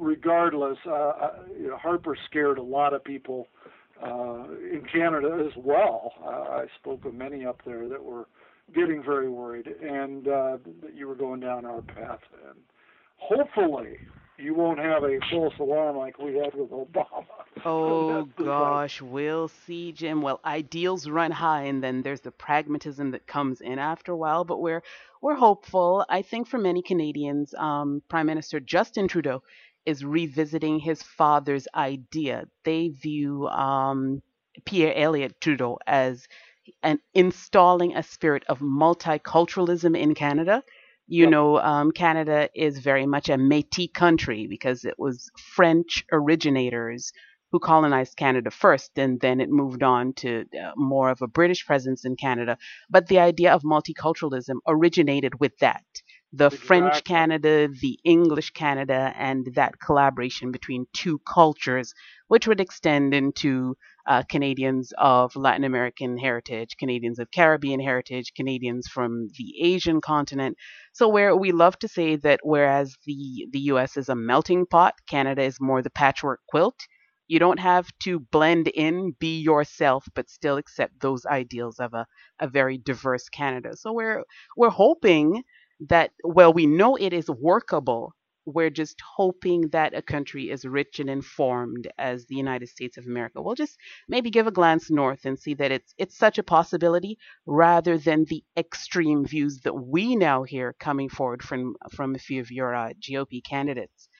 regardless, uh, you know, Harper scared a lot of people uh, in Canada as well. Uh, I spoke with many up there that were getting very worried, and uh, that you were going down our path. And hopefully, you won't have a false alarm like we had with Obama. Oh gosh, we'll see, Jim. Well, ideals run high, and then there's the pragmatism that comes in after a while. But we're we're hopeful. I think for many Canadians, um, Prime Minister Justin Trudeau is revisiting his father's idea. They view um, Pierre Elliott Trudeau as an installing a spirit of multiculturalism in Canada. You yep. know, um, Canada is very much a Métis country because it was French originators who colonized Canada first, and then it moved on to uh, more of a British presence in Canada. But the idea of multiculturalism originated with that the exactly. French Canada, the English Canada, and that collaboration between two cultures, which would extend into uh, Canadians of Latin American heritage, Canadians of Caribbean heritage, Canadians from the Asian continent. So where we love to say that whereas the the U.S. is a melting pot, Canada is more the patchwork quilt. You don't have to blend in, be yourself, but still accept those ideals of a, a very diverse Canada. So we're we're hoping that well we know it is workable we're just hoping that a country as rich and informed as the United States of America will just maybe give a glance north and see that it's it's such a possibility rather than the extreme views that we now hear coming forward from from a few of your uh, GOP candidates.